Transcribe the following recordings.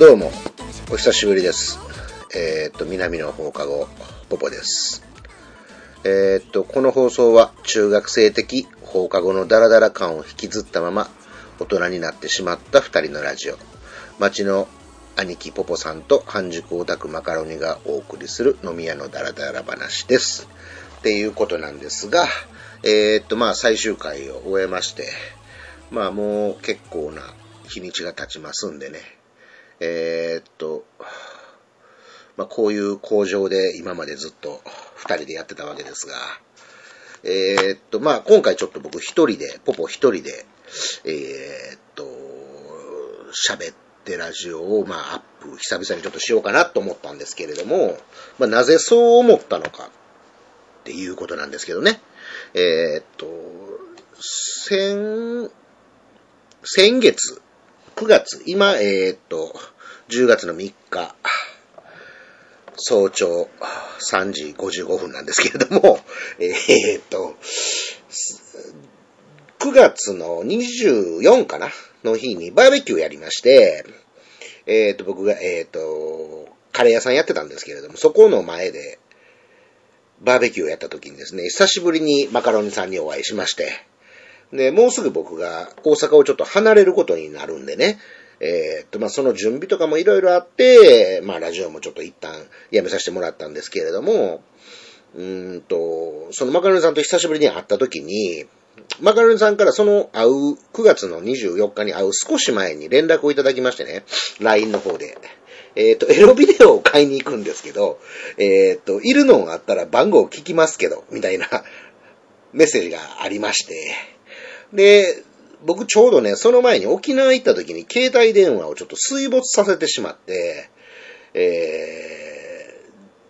どうも、お久しぶりです。えーっと、南の放課後、ポポです。えーっと、この放送は中学生的放課後のダラダラ感を引きずったまま大人になってしまった二人のラジオ。町の兄貴ポポさんと半熟オタクマカロニがお送りする飲み屋のダラダラ話です。っていうことなんですが、えーっと、まあ最終回を終えまして、まあもう結構な日にちが経ちますんでね、えーっと、まあ、こういう工場で今までずっと二人でやってたわけですが、えーっと、まあ、今回ちょっと僕一人で、ポポ一人で、えーっと、喋ってラジオを、まあ、アップ、久々にちょっとしようかなと思ったんですけれども、まあ、なぜそう思ったのかっていうことなんですけどね。えーっと、先、先月、9月、今、えーっと、10月の3日、早朝3時55分なんですけれども、えーっと、9月の24かなの日にバーベキューやりまして、えーっと、僕が、えーっと、カレー屋さんやってたんですけれども、そこの前で、バーベキューをやった時にですね、久しぶりにマカロニさんにお会いしまして、で、もうすぐ僕が大阪をちょっと離れることになるんでね、えーっと、まあ、その準備とかもいろいろあって、まあ、ラジオもちょっと一旦やめさせてもらったんですけれども、うーんと、そのマカロニさんと久しぶりに会った時に、マカロニさんからその会う、9月の24日に会う少し前に連絡をいただきましてね、LINE の方で。えっ、と、エロビデオを買いに行くんですけど、えっ、と、いるのがあったら番号を聞きますけど、みたいなメッセージがありまして。で、僕ちょうどね、その前に沖縄行った時に携帯電話をちょっと水没させてしまって、え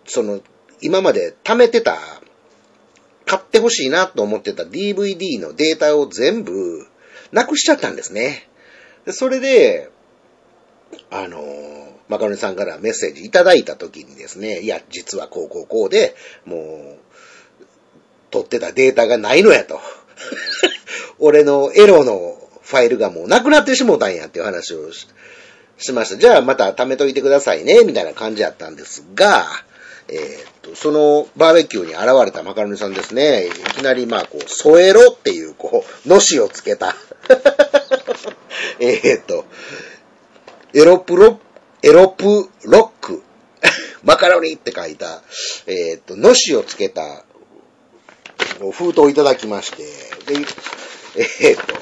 ー、その、今まで貯めてた、買ってほしいなと思ってた DVD のデータを全部なくしちゃったんですね。でそれで、あのーマカロニさんからメッセージいただいた時にですね、いや、実はこうこうこうで、もう、取ってたデータがないのやと。俺のエロのファイルがもうなくなってしもうたんやっていう話をししました。じゃあまた貯めといてくださいね、みたいな感じやったんですが、えーっと、そのバーベキューに現れたマカロニさんですね、いきなりまあこう、添えろっていう、こう、のしをつけた。えっと、エロプロ、エロプロック、マカロニって書いた、えーっと、のしをつけた、封筒をいただきまして、で、えーっと、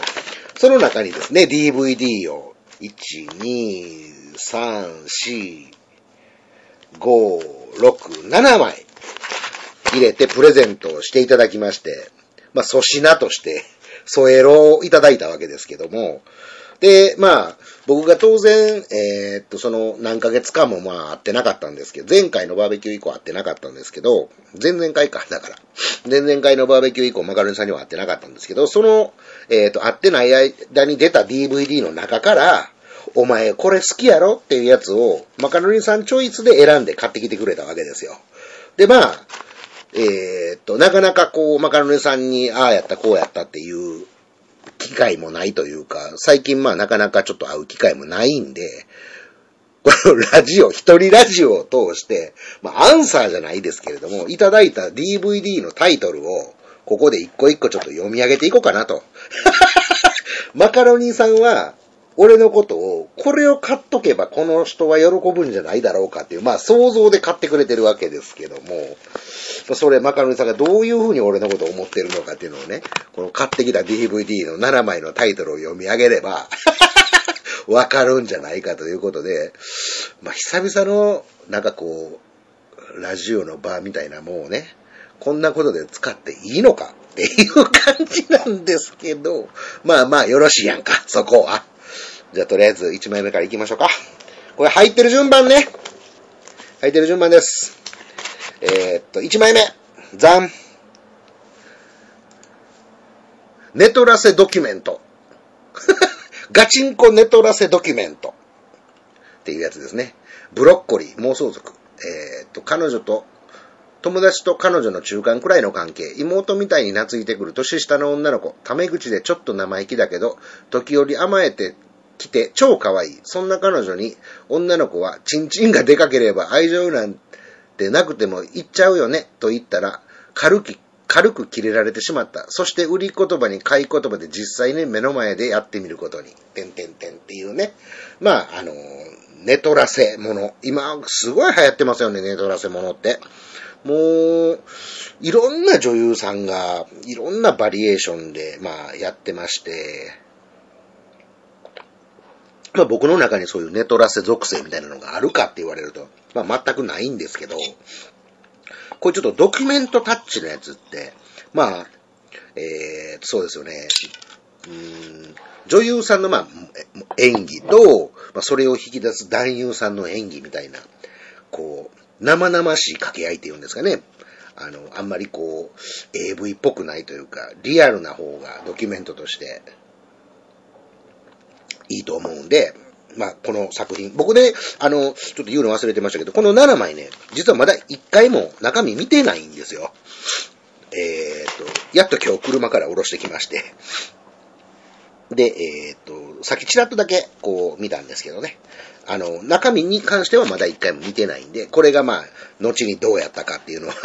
その中にですね、DVD を、1、2、3、4、5、6、7枚入れてプレゼントをしていただきまして、まあ、粗品として、添えろをいただいたわけですけども、で、まあ、僕が当然、えーっと、その何ヶ月間もまあ会ってなかったんですけど、前回のバーベキュー以降会ってなかったんですけど、前々回か、だから。前々回のバーベキュー以降、マカロニさんには会ってなかったんですけど、その、えーっと、会ってない間に出た DVD の中から、お前これ好きやろっていうやつを、マカロニさんチョイスで選んで買ってきてくれたわけですよ。で、まあ、えーっと、なかなかこう、マカロニさんに、ああやった、こうやったっていう機会もないというか、最近まあなかなかちょっと会う機会もないんで、このラジオ、一人ラジオを通して、まあアンサーじゃないですけれども、いただいた DVD のタイトルを、ここで一個一個ちょっと読み上げていこうかなと。マカロニさんは、俺のことを、これを買っとけばこの人は喜ぶんじゃないだろうかっていう、まあ想像で買ってくれてるわけですけども、それマカロニさんがどういうふうに俺のことを思ってるのかっていうのをね、この買ってきた DVD の7枚のタイトルを読み上げれば、わかるんじゃないかということで、まあ久々の、なんかこう、ラジオの場みたいなもうね、こんなことで使っていいのかっていう感じなんですけど、まあまあよろしいやんか、そこは。じゃあとりあえず1枚目から行きましょうか。これ入ってる順番ね。入ってる順番です。えーっと、1枚目。ザン。ネトラセドキュメント。ガチンコネトラセドキュメント。っていうやつですね。ブロッコリー、妄想族。えーっと、彼女と、友達と彼女の中間くらいの関係。妹みたいに懐いてくる年下の女の子。タメ口でちょっと生意気だけど、時折甘えて来て超可愛い。そんな彼女に女の子はチンチンがでかければ愛情なんてなくても言っちゃうよねと言ったら軽く、軽く切れられてしまった。そして売り言葉に買い言葉で実際に目の前でやってみることに。てんてんてんっていうね。まあ、あのネトラセもの。今、すごい流行ってますよね、ネトラセものって。もう、いろんな女優さんが、いろんなバリエーションで、まあ、やってまして、まあ僕の中にそういうネトラセ属性みたいなのがあるかって言われると、まあ全くないんですけど、これちょっとドキュメントタッチのやつって、まあ、えー、そうですよね。うん女優さんのまあ演技と、まあ、それを引き出す男優さんの演技みたいな、こう、生々しい掛け合いっていうんですかね。あの、あんまりこう、AV っぽくないというか、リアルな方がドキュメントとしていいと思うんで、まあ、この作品。僕ね、あの、ちょっと言うの忘れてましたけど、この7枚ね、実はまだ1回も中身見てないんですよ。えー、っと、やっと今日車から降ろしてきまして。で、えー、っと、さっきちらっとだけ、こう、見たんですけどね。あの、中身に関してはまだ一回も見てないんで、これがまあ、後にどうやったかっていうのは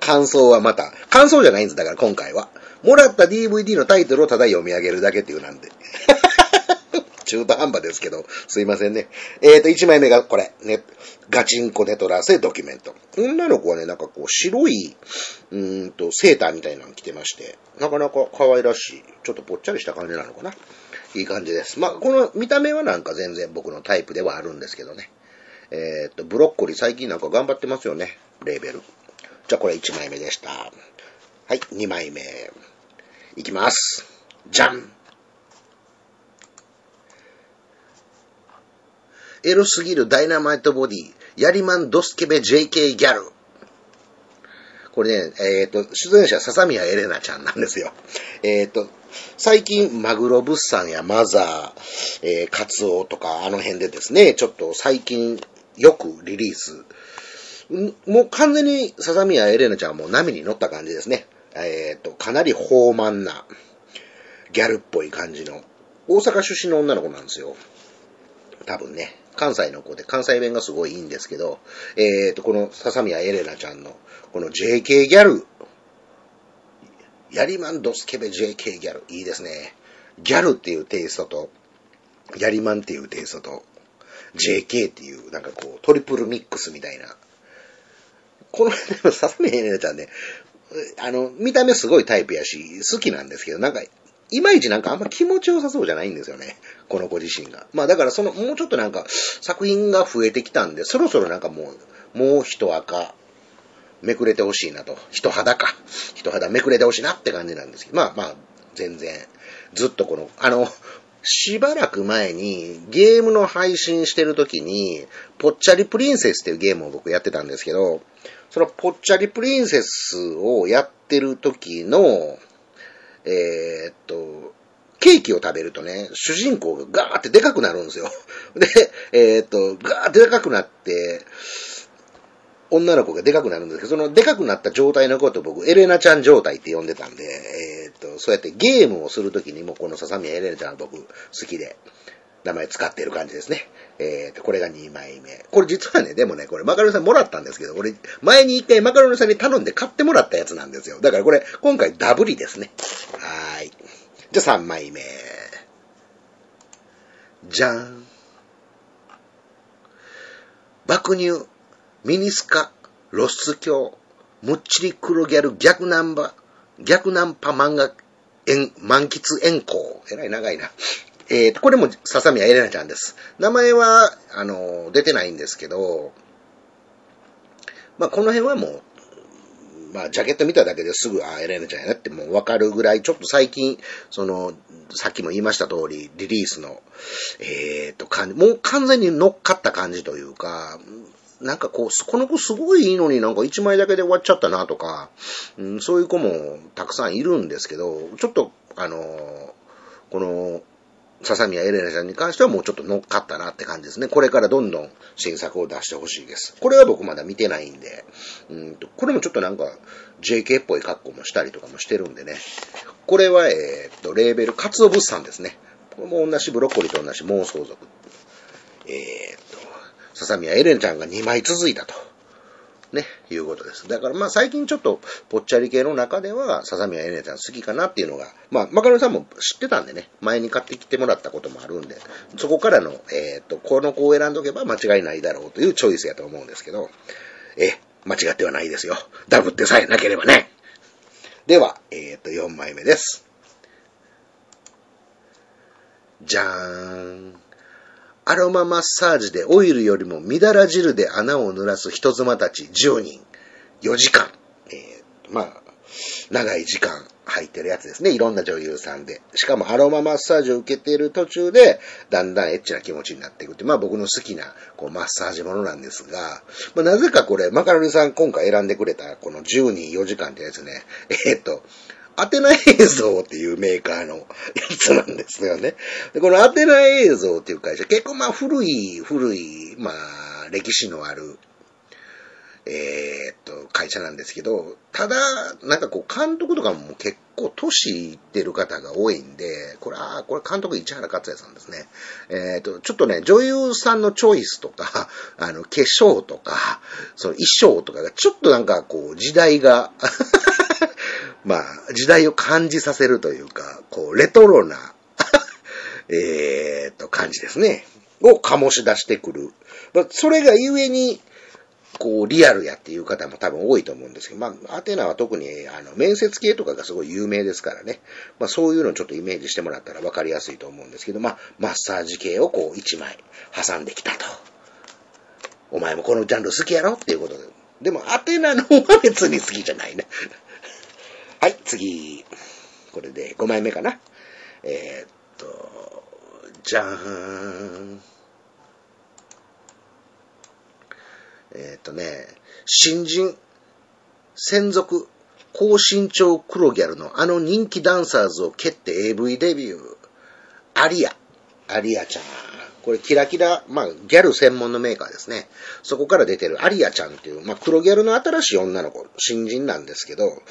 感想はまた、感想じゃないんです、だから今回は。もらった DVD のタイトルをただ読み上げるだけっていうなんで。中途半端ですけど、すいませんね。えっ、ー、と、1枚目がこれ、ね、ガチンコネトラセドキュメント。女の子はね、なんかこう、白い、うんと、セーターみたいなの着てまして、なかなか可愛らしい、ちょっとぽっちゃりした感じなのかな。いい感じです。まあ、この見た目はなんか全然僕のタイプではあるんですけどね。えっ、ー、と、ブロッコリー最近なんか頑張ってますよね。レーベル。じゃあこれ1枚目でした。はい、2枚目。いきます。じゃんエロすぎるダイナマイトボディ、ヤリマンドスケベ JK ギャル。これね、えっ、ー、と、出演者、笹宮エレナちゃんなんですよ。えっ、ー、と、最近、マグロ物産やマザー、えー、カツオとか、あの辺でですね、ちょっと最近、よくリリース。もう完全に笹宮エレナちゃんはもう波に乗った感じですね。えっ、ー、と、かなり豊満な、ギャルっぽい感じの、大阪出身の女の子なんですよ。多分ね。関西の子で、関西弁がすごいいいんですけど、えっ、ー、と、この笹宮エレナちゃんの、この JK ギャル、ヤリマンドスケベ JK ギャル、いいですね。ギャルっていうテイストと、ヤリマンっていうテイストと、JK っていう、なんかこう、トリプルミックスみたいな。この、でも笹宮エレナちゃんね、あの、見た目すごいタイプやし、好きなんですけど、なんか、いまいちなんかあんま気持ちよさそうじゃないんですよね。この子自身が。まあだからその、もうちょっとなんか作品が増えてきたんで、そろそろなんかもう、もう一赤、めくれてほしいなと。人肌か。人肌めくれてほしいなって感じなんですけど、まあまあ、全然、ずっとこの、あの、しばらく前にゲームの配信してる時に、ぽっちゃりプリンセスっていうゲームを僕やってたんですけど、そのぽっちゃりプリンセスをやってる時の、えー、っと、ケーキを食べるとね、主人公がガーってでかくなるんですよ。で、えー、っと、ガーってでかくなって、女の子がでかくなるんですけど、そのでかくなった状態のことを僕、エレナちゃん状態って呼んでたんで、えー、っと、そうやってゲームをするときにもこの笹宮エレナちゃん僕好きで、名前使ってる感じですね。えー、と、これが2枚目。これ実はね、でもね、これマカロニさんもらったんですけど、これ前に一回マカロニさんに頼んで買ってもらったやつなんですよ。だからこれ今回ダブリですね。はーい。じゃあ3枚目。じゃーん。爆乳、ミニスカ、露出鏡、むっちり黒ギャル逆ナンバ、逆ナンパ漫画、満喫遠行。えらい長いな。えー、と、これも笹宮エレナちゃんです。名前は、あの、出てないんですけど、まあ、この辺はもう、まあ、ジャケット見ただけですぐ、あ、エレナちゃんやなってもうわかるぐらい、ちょっと最近、その、さっきも言いました通り、リリースの、えー、と、感じ、もう完全に乗っかった感じというか、なんかこう、この子すごいいいのになんか一枚だけで終わっちゃったなとか、うん、そういう子もたくさんいるんですけど、ちょっと、あの、この、笹宮エレナちゃんに関してはもうちょっと乗っかったなって感じですね。これからどんどん新作を出してほしいです。これは僕まだ見てないんで、うんと、これもちょっとなんか JK っぽい格好もしたりとかもしてるんでね。これは、えー、っと、レーベル、カツオ物産ですね。これも同じブロッコリーと同じ妄想族。えー、っと、笹宮エレンちゃんが2枚続いたと。ね、いうことです。だからまあ最近ちょっとぽっちゃり系の中では笹宮エレンちゃん好きかなっていうのが、まあマカロニさんも知ってたんでね、前に買ってきてもらったこともあるんで、そこからの、えー、っと、この子を選んどけば間違いないだろうというチョイスやと思うんですけど、え、間違ってはないですよ。ダブってさえなければね。では、えー、っと、4枚目です。じゃーん。アロママッサージでオイルよりもみだら汁で穴を濡らす人妻たち10人。4時間。えー、まあ、長い時間入ってるやつですね。いろんな女優さんで。しかもアロママッサージを受けている途中で、だんだんエッチな気持ちになっていくって、まあ僕の好きなこうマッサージものなんですが、まあなぜかこれ、マカロニさん今回選んでくれたこの10人4時間ってやつね、えー、っと、アテナ映像っていうメーカーのやつなんですよね。で、このアテナ映像っていう会社、結構まあ古い、古い、まあ歴史のある、えー、っと、会社なんですけど、ただ、なんかこう監督とかも結構年いってる方が多いんで、これは、これ監督市原克也さんですね。えー、っと、ちょっとね、女優さんのチョイスとか、あの、化粧とか、その衣装とかがちょっとなんかこう時代が まあ、時代を感じさせるというか、こう、レトロな えっと、感じですね。を醸し出してくる。まあ、それがゆえに、こう、リアルやっていう方も多分多いと思うんですけど、まあ、アテナは特に、あの、面接系とかがすごい有名ですからね。まあ、そういうのをちょっとイメージしてもらったら分かりやすいと思うんですけど、まあ、マッサージ系をこう、一枚挟んできたと。お前もこのジャンル好きやろっていうことで。でも、アテナの方は別に好きじゃないね。次。これで5枚目かな。えー、っと、じゃーん。えー、っとね、新人、専属、高身長黒ギャルのあの人気ダンサーズを蹴って AV デビュー。アリア。アリアちゃん。これキラキラ、まあ、ギャル専門のメーカーですね。そこから出てるアリアちゃんっていう、まあ、黒ギャルの新しい女の子、新人なんですけど、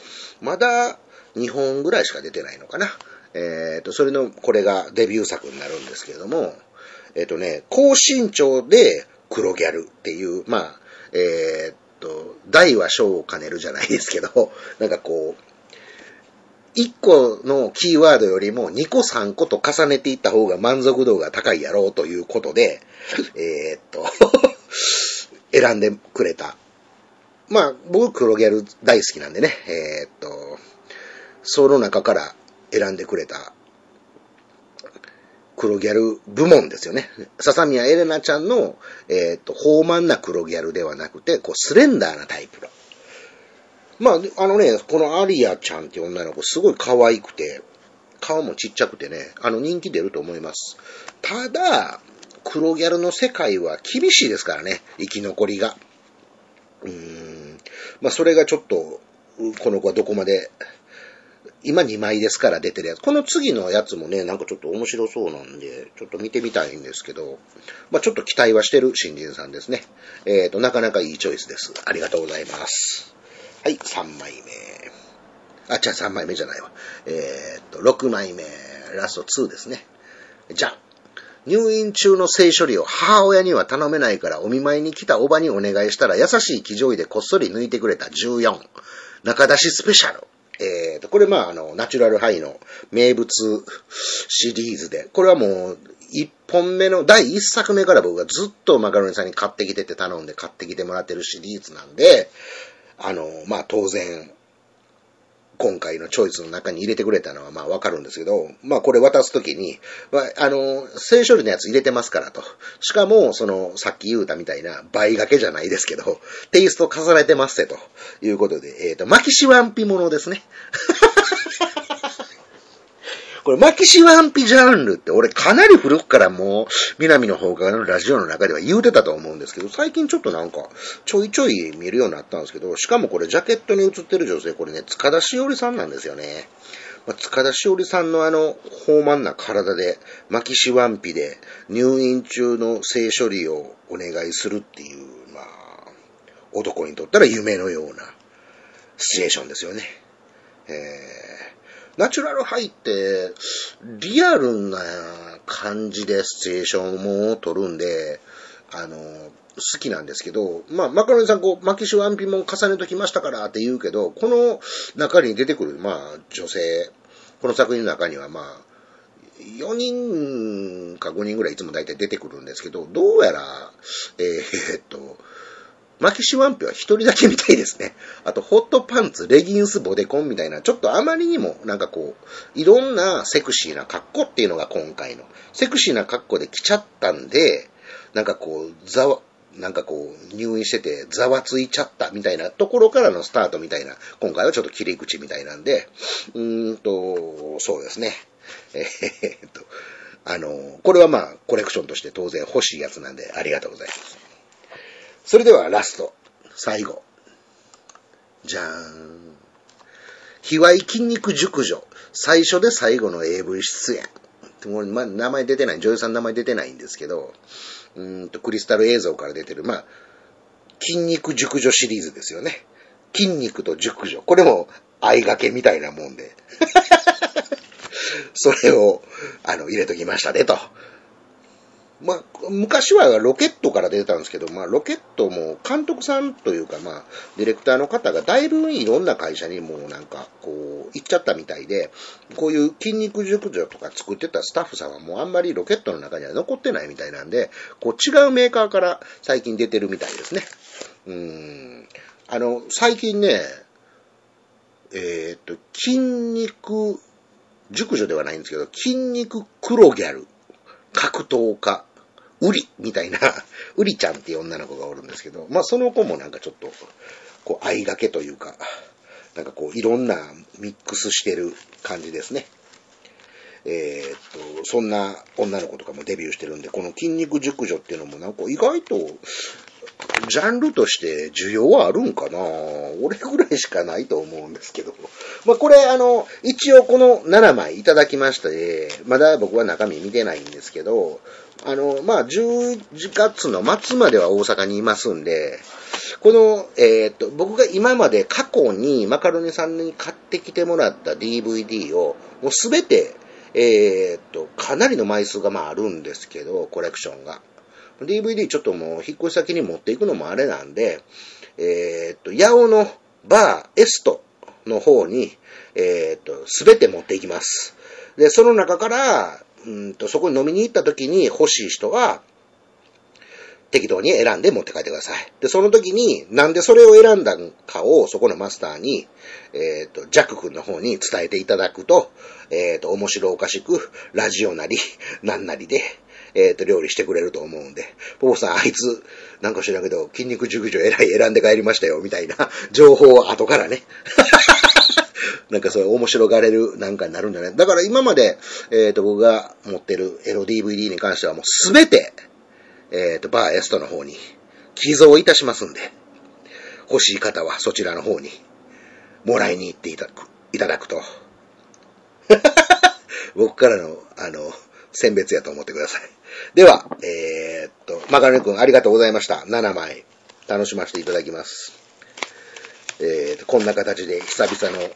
まだ2本ぐらいしか出てないのかな。えっ、ー、と、それの、これがデビュー作になるんですけれども、えっ、ー、とね、高身長で黒ギャルっていう、まあ、えっ、ー、と、大は小を兼ねるじゃないですけど、なんかこう、1個のキーワードよりも2個3個と重ねていった方が満足度が高いやろうということで、え、っ と選んでくれた。まあ、僕黒ギャル大好きなんでね、え、っと、その中から選んでくれた黒ギャル部門ですよね。笹宮エレナちゃんの、えー、っと、豊満な黒ギャルではなくて、こう、スレンダーなタイプの。まあ、あのね、このアリアちゃんって女の子すごい可愛くて、顔もちっちゃくてね、あの人気出ると思います。ただ、黒ギャルの世界は厳しいですからね、生き残りが。うーん。まあ、それがちょっと、この子はどこまで、今2枚ですから出てるやつ。この次のやつもね、なんかちょっと面白そうなんで、ちょっと見てみたいんですけど、まあ、ちょっと期待はしてる新人さんですね。えっ、ー、と、なかなかいいチョイスです。ありがとうございます。はい、3枚目。あ、違う、3枚目じゃないわ。えー、と、6枚目。ラスト2ですね。じゃん。入院中の性処理を母親には頼めないからお見舞いに来たおばにお願いしたら優しい気丈医でこっそり抜いてくれた14。中出しスペシャル。えーと、これまああの、ナチュラルハイの名物シリーズで、これはもう、一本目の、第一作目から僕がずっとマカロニさんに買ってきてって頼んで買ってきてもらってるシリーズなんで、あの、まあ、当然、今回のチョイスの中に入れてくれたのはまあわかるんですけど、まあこれ渡すときに、まあ、あの、性処理のやつ入れてますからと。しかも、その、さっき言うたみたいな倍掛けじゃないですけど、テイスト重ねてますせということで、えっ、ー、と、巻きしわんぴものですね。これ、マキシワンピジャンルって俺かなり古くからもう、南の方からのラジオの中では言うてたと思うんですけど、最近ちょっとなんか、ちょいちょい見るようになったんですけど、しかもこれジャケットに映ってる女性、これね、塚田しおりさんなんですよね。ま、塚田しおりさんのあの、豊満な体で、マキシワンピで入院中の性処理をお願いするっていう、まあ、男にとったら夢のようなシチュエーションですよね。えーナチュラルハイって、リアルな感じでシチュエーションも撮るんで、あの、好きなんですけど、まあ、マカロニさん、こう、巻きシュワンピも重ねときましたからって言うけど、この中に出てくる、まあ、女性、この作品の中には、まあ、4人か5人ぐらいいつも大体出てくるんですけど、どうやら、えー、っと、マキシワンピは一人だけみたいですね。あと、ホットパンツ、レギンス、ボデコンみたいな、ちょっとあまりにも、なんかこう、いろんなセクシーな格好っていうのが今回の。セクシーな格好で来ちゃったんで、なんかこう、ざわ、なんかこう、入院してて、ざわついちゃったみたいなところからのスタートみたいな、今回はちょっと切り口みたいなんで、うーんと、そうですね。えー、っと、あの、これはまあ、コレクションとして当然欲しいやつなんで、ありがとうございます。それではラスト、最後。じゃーん。卑猥筋肉熟女、最初で最後の AV 出演。もう、ま、名前出てない、女優さん名前出てないんですけど、うんと、クリスタル映像から出てる、まあ、筋肉熟女シリーズですよね。筋肉と熟女。これも、相掛けみたいなもんで。それを、あの、入れときましたね、と。まあ、昔はロケットから出てたんですけど、まあ、ロケットも監督さんというか、まあ、ディレクターの方がだいぶいろんな会社にもうなんか、こう、行っちゃったみたいで、こういう筋肉熟女とか作ってたスタッフさんはもうあんまりロケットの中には残ってないみたいなんで、こう違うメーカーから最近出てるみたいですね。うん。あの、最近ね、えー、っと、筋肉熟女ではないんですけど、筋肉黒ギャル、格闘家、うりみたいな、うりちゃんっていう女の子がおるんですけど、まあその子もなんかちょっと、こう、相掛けというか、なんかこう、いろんなミックスしてる感じですね。えー、っと、そんな女の子とかもデビューしてるんで、この筋肉熟女っていうのもなんか意外と、ジャンルとして需要はあるんかな俺ぐらいしかないと思うんですけど。まあ、これ、あの、一応この7枚いただきましたで、まだ僕は中身見てないんですけど、あの、まあ、10月の末までは大阪にいますんで、この、えー、っと、僕が今まで過去にマカロニさんに買ってきてもらった DVD を、もうすべて、えー、っと、かなりの枚数がまああるんですけど、コレクションが。DVD ちょっともう引っ越し先に持っていくのもあれなんで、えー、っと、ヤオのバーエストの方に、えー、っと、すべて持っていきます。で、その中から、うんと、そこに飲みに行った時に欲しい人は、適当に選んで持って帰ってください。で、その時に、なんでそれを選んだかを、そこのマスターに、えっ、ー、と、ジャック君の方に伝えていただくと、えっ、ー、と、面白おかしく、ラジオなり、なんなりで、えっ、ー、と、料理してくれると思うんで、ポポさん、あいつ、なんか知らんけど、筋肉熟女えらい選んで帰りましたよ、みたいな情報を後からね。なんかそういう面白がれるなんかになるんじゃないだから今まで、えっ、と、僕が持ってるエロ DVD に関してはもうすべて、えっ、ー、と、バーエストの方に寄贈いたしますんで、欲しい方はそちらの方にもらいに行っていただく、いただくと。僕からの、あの、選別やと思ってください。では、えー、っと、マカロニ君ありがとうございました。7枚、楽しませていただきます。えー、っと、こんな形で久々の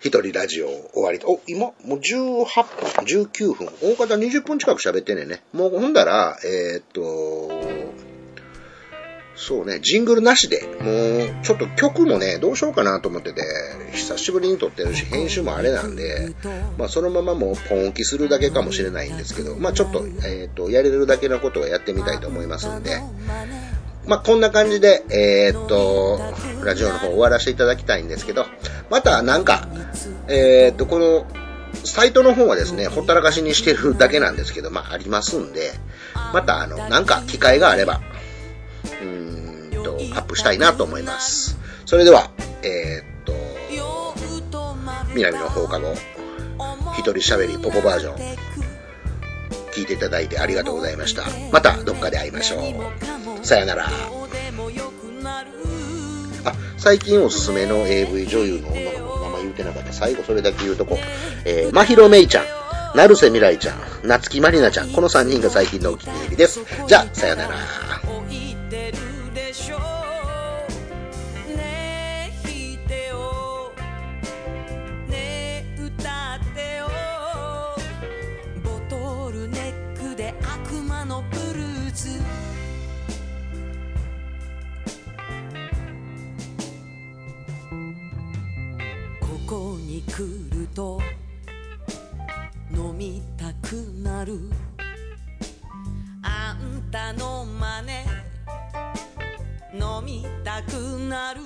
一人ラジオ終わりと、お、今、もう18分、19分、大方20分近く喋ってんねんね。もうほんだら、えー、っと、そうね、ジングルなしで、もう、ちょっと曲もね、どうしようかなと思ってて、久しぶりに撮ってるし、編集もあれなんで、まあ、そのままもう、ポンキするだけかもしれないんですけど、まあ、ちょっと、えっ、と、やれるだけのことはやってみたいと思いますんで、まあ、こんな感じで、えー、っと、ラジオの方終わらせていただきたいんですけど、またなんか、えー、っと、この、サイトの方はですね、ほったらかしにしてるだけなんですけど、まあ、ありますんで、また、あの、なんか機会があれば、うんと、アップしたいなと思います。それでは、えー、っと、南の放課後、一人喋りポポバージョン、聞いていただいてありがとうございました。またどっかで会いましょう。さよなら。あ、最近おすすめの AV 女優の女の子の名前言うてなかった。最後それだけ言うとこ。えー、まひろめいちゃん、成瀬みらいちゃん、夏木まりなちゃん、この3人が最近のお気に入りです。じゃあ、さよなら。と飲みたくなる。あんたの真似。飲みたくなる。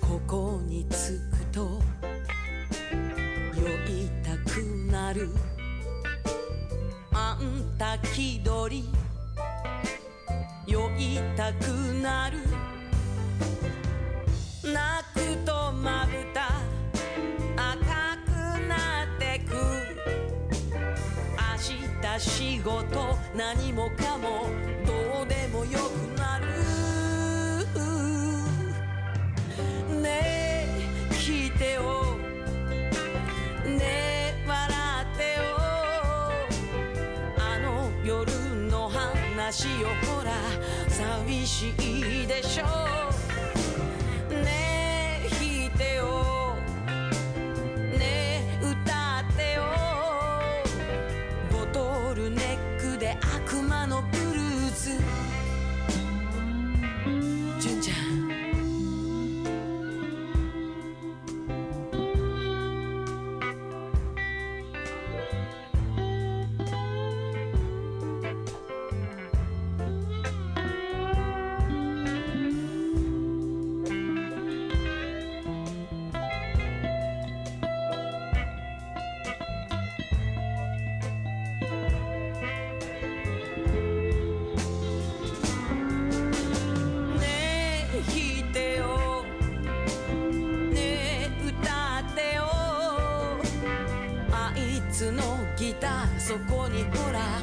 ここに着くと。酔いたくなる。あんた気取り。酔いたくなる。仕事何もかもどうでもよくなるねえ聞いてよ。ねえ笑ってよ。あの夜の話よほら寂しいでしょ。ねえ。そこにほら